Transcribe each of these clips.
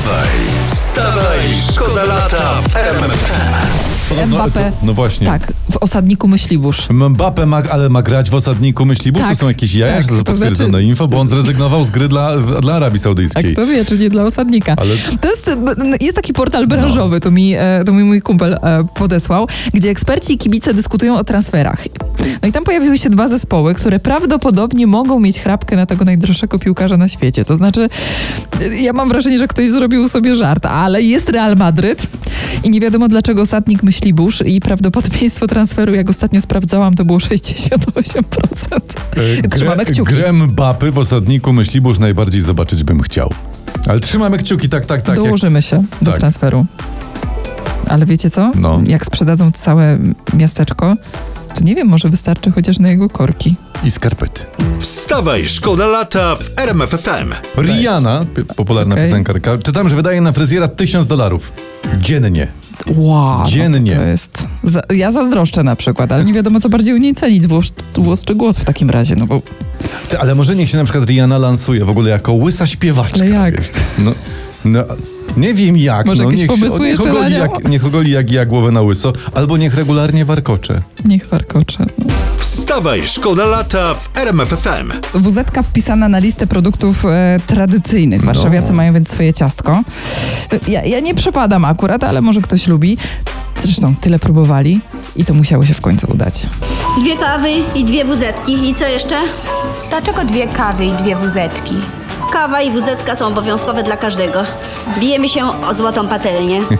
Wstawaj, wstawaj, szkoda lata w RMFFM. Mbappe. to- no właśnie. Tak, osadniku Myśliwóż. Mbappe ma, ale ma grać w osadniku myśliwów? Tak, to są jakieś jaja, tak, że to to potwierdzone znaczy- info, bo on zrezygnował z gry dla, dla Arabii A Saudyjskiej. kto wie, czy nie dla osadnika. Ale- To jest, jest taki portal branżowy, to, mi, e, to mi mój kumpel e, podesłał, gdzie eksperci i kibice dyskutują o transferach. No i tam pojawiły się dwa zespoły, które prawdopodobnie mogą mieć chrapkę na tego najdroższego piłkarza na świecie. To znaczy, e, ja mam wrażenie, że ktoś zrobił sobie żart, ale jest Real Madryt i nie wiadomo dlaczego osadnik myśli burz i prawdopodobieństwo transferu, jak ostatnio sprawdzałam, to było 68%. E, Trzymamy kciuki. Grę Mbappy w osadniku myśliwów najbardziej zobaczyć bym chciał. Ale trzymamy kciuki, tak, tak, tak. jak- Dołożymy się do Tak. transferu. Ale wiecie co? No. Jak sprzedadzą całe miasteczko, to nie wiem, może wystarczy chociaż na jego korki. I skarpety. Wstawaj, szkoda lata w RMFFM. Rihanna, popularna Okej. piosenkarka, czytam, że wydaje na fryzjera tysiąc dolarów. Dziennie. Wow, Dziennie. No to, to jest... Za, ja zazdroszczę na przykład, ale nie wiadomo, co bardziej u niej cenić, włos, włos czy głos w takim razie, no bo Ty, ale może niech się na przykład Rihanna lansuje w ogóle jako łysa śpiewaczka. Ale jak? No, no, nie wiem jak. Może no, jakieś niech, pomysły niech jeszcze ogoli jak, niech ogoli jak ja głowę na łyso, albo niech regularnie warkocze. niech warkocze. Wstawaj, szkoda lata w RMFFM. wz wpisana na listę produktów e, tradycyjnych. Warszawiacy No. mają więc swoje ciastko. Ja, ja nie przepadam akurat, ale może ktoś lubi. Zresztą tyle próbowali i to musiało się w końcu udać. Dwie kawy i dwie wuzetki. I co jeszcze? Dlaczego dwie kawy i dwie wuzetki? Kawa i wuzetka są obowiązkowe dla każdego. Bijemy się o złotą patelnię.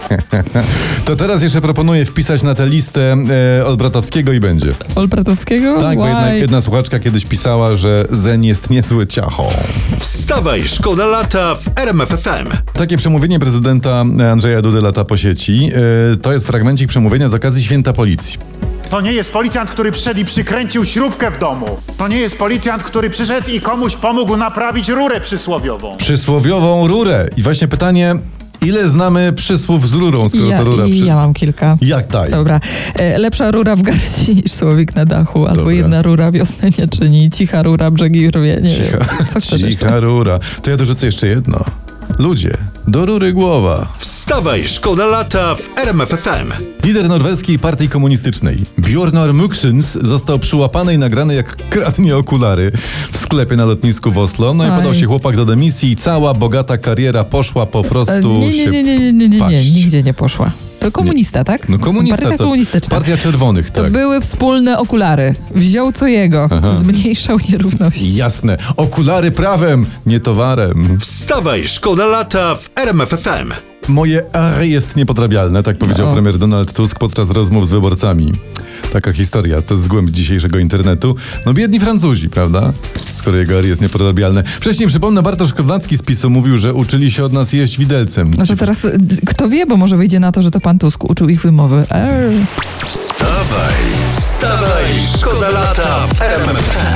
To teraz jeszcze proponuję wpisać na tę listę e, Olbratowskiego i będzie. Olbratowskiego? Tak, bo jedna, Why? jedna słuchaczka kiedyś pisała, że Zen jest niezły ciacho. Wstawaj, szkoda lata w RMFFM. Takie przemówienie prezydenta Andrzeja Dudy lata po sieci. e, to jest fragmencik przemówienia z okazji Święta Policji. To nie jest policjant, który przyszedł i przykręcił śrubkę w domu. To nie jest policjant, który przyszedł i komuś pomógł naprawić rurę przysłowiową. Przysłowiową rurę. I właśnie pytanie, ile znamy przysłów z rurą, skoro ja, to rura przy... ja mam kilka. Jak daj? Dobra. E, lepsza rura w garści niż słowik na dachu, albo Dobra. jedna rura wiosnę nie czyni, cicha rura brzegi rwie. Nie Cicha, wiem. Cicha rura. To ja dorzucę jeszcze jedno. Ludzie, do rury głowa. Wstawaj, szkoda lata w RMFFM. Lider norweskiej partii komunistycznej, Bjornar Muksens, został przyłapany i nagrany jak kradnie okulary w sklepie na lotnisku w Oslo. No i Oj. podał się chłopak do dymisji i cała bogata kariera poszła po E, prostu Nie, nie, się nie, nie, nie, nie, nie, nie, paść. nigdzie nie poszła. To komunista, tak? No komunista Partia to komunistyczna. partia czerwonych, To tak. były wspólne okulary. Wziął co jego. Zmniejszał nierówności. Jasne, okulary prawem, nie towarem. Wstawaj, szkoda lata w RMFFM. Moje R jest niepodrabialne, tak powiedział O. premier Donald Tusk podczas rozmów z wyborcami. Taka historia, to z głębi dzisiejszego internetu. No biedni Francuzi, prawda? Skoro jego R jest niepodrabialne. Wcześniej, przypomnę, Bartosz Kownacki z PiSu mówił, że uczyli się od nas jeść widelcem. No to teraz y, kto wie, bo może wyjdzie na to, że to pan Tusk uczył ich wymowy. Err. Wstawaj, wstawaj, szkoda lata w RMFFM.